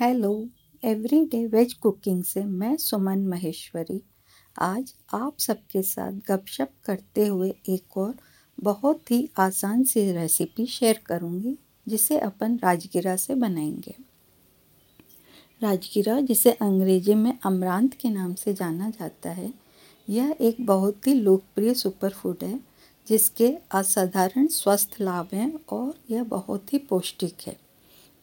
Hello everyday veg cooking से मैं सुमन महेश्वरी। आज आप सबके साथ गपशप करते हुए एक और बहुत ही आसान सी रेसिपी शेयर करूँगी, जिसे अपन राजगिरा से बनाएँगे। राजगिरा, जिसे अंग्रेज़ी में अमरांत के नाम से जाना जाता है, यह एक बहुत ही लोकप्रिय सुपर फ़ूड है, जिसके असाधारण स्वस्थ लाभ हैं और यह बहुत ही पौष्टिक है।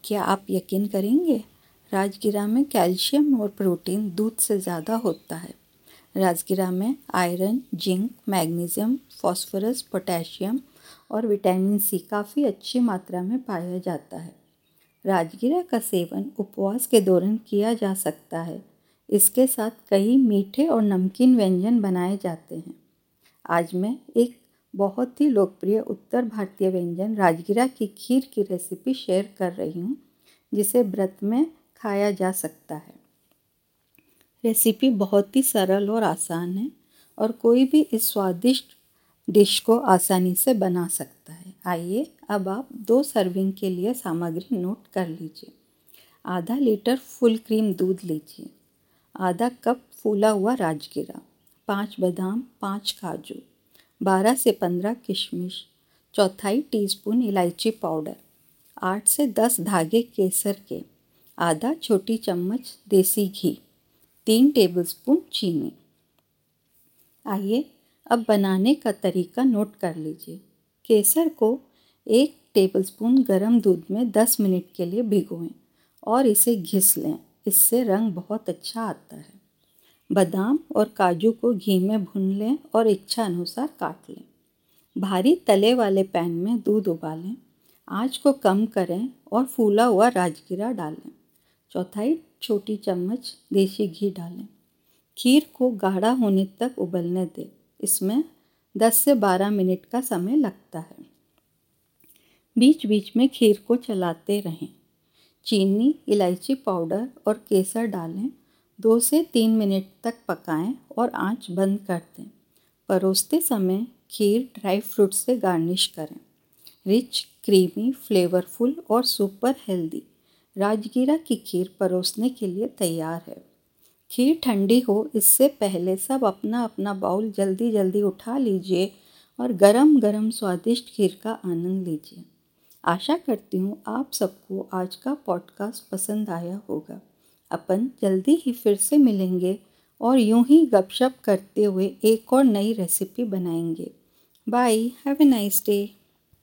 क्या आप यकीन करेंगे? राजगिरा में कैल्शियम और प्रोटीन दूध से ज़्यादा होता है। राजगिरा में iron, zinc, magnesium, phosphorus, potassium और विटामिन सी काफ़ी अच्छी मात्रा में पाया जाता है। राजगिरा का सेवन उपवास के दौरान किया जा सकता है। इसके साथ कई मीठे और नमकीन व्यंजन बनाए जाते हैं। आज मैं एक बहुत ही लोकप्रिय उत्तर भारतीय व्यंजन राजगिरा की खीर की रेसिपी शेयर कर रही हूँ, जिसे व्रत में खाया जा सकता है। रेसिपी बहुत ही सरल और आसान है और कोई भी इस स्वादिष्ट डिश को आसानी से बना सकता है। आइए अब आप दो सर्विंग के लिए सामग्री नोट कर लीजिए। आधा लीटर फुल क्रीम दूध लीजिए। आधा कप फूला हुआ राजगिरा, पाँच बादाम, पाँच काजू, बारह से पंद्रह किशमिश, चौथाई टीस्पून इलायची पाउडर आठ से दस धागे केसर के आधा छोटी चम्मच देसी घी, तीन टेबलस्पून चीनी। आइए अब बनाने का तरीका नोट कर लीजिए। केसर को एक टेबलस्पून गरम दूध में 10 मिनट के लिए भिगोएँ और इसे घिस लें। इससे रंग बहुत अच्छा आता है। बादाम और काजू को घी में भून लें और इच्छा अनुसार काट लें। भारी तले वाले पैन में दूध उबालें, आँच को कम करें और फूला हुआ राजगिरा डालें। चौथाई, छोटी चम्मच देसी घी डालें। खीर को गाढ़ा होने तक उबलने दें। इसमें 10 से 12 मिनट का समय लगता है। बीच बीच में खीर को चलाते रहें। चीनी, इलायची पाउडर और केसर डालें। दो से तीन मिनट तक पकाएँ और आँच बंद कर दें। परोसते समय खीर ड्राई फ्रूट से गार्निश करें। रिच, क्रीमी, फ्लेवरफुल और सुपर हेल्दी। राजगीरा की खीर परोसने के लिए तैयार है। खीर ठंडी हो, इससे पहले सब अपना अपना बाउल जल्दी जल्दी उठा लीजिए और गरम गरम स्वादिष्ट खीर का आनंद लीजिए। आशा करती हूँ आप सबको आज का पॉडकास्ट पसंद आया होगा। अपन जल्दी ही फिर से मिलेंगे और यूँ ही गपशप करते हुए एक और नई रेसिपी बनाएँगे। Bye have a nice day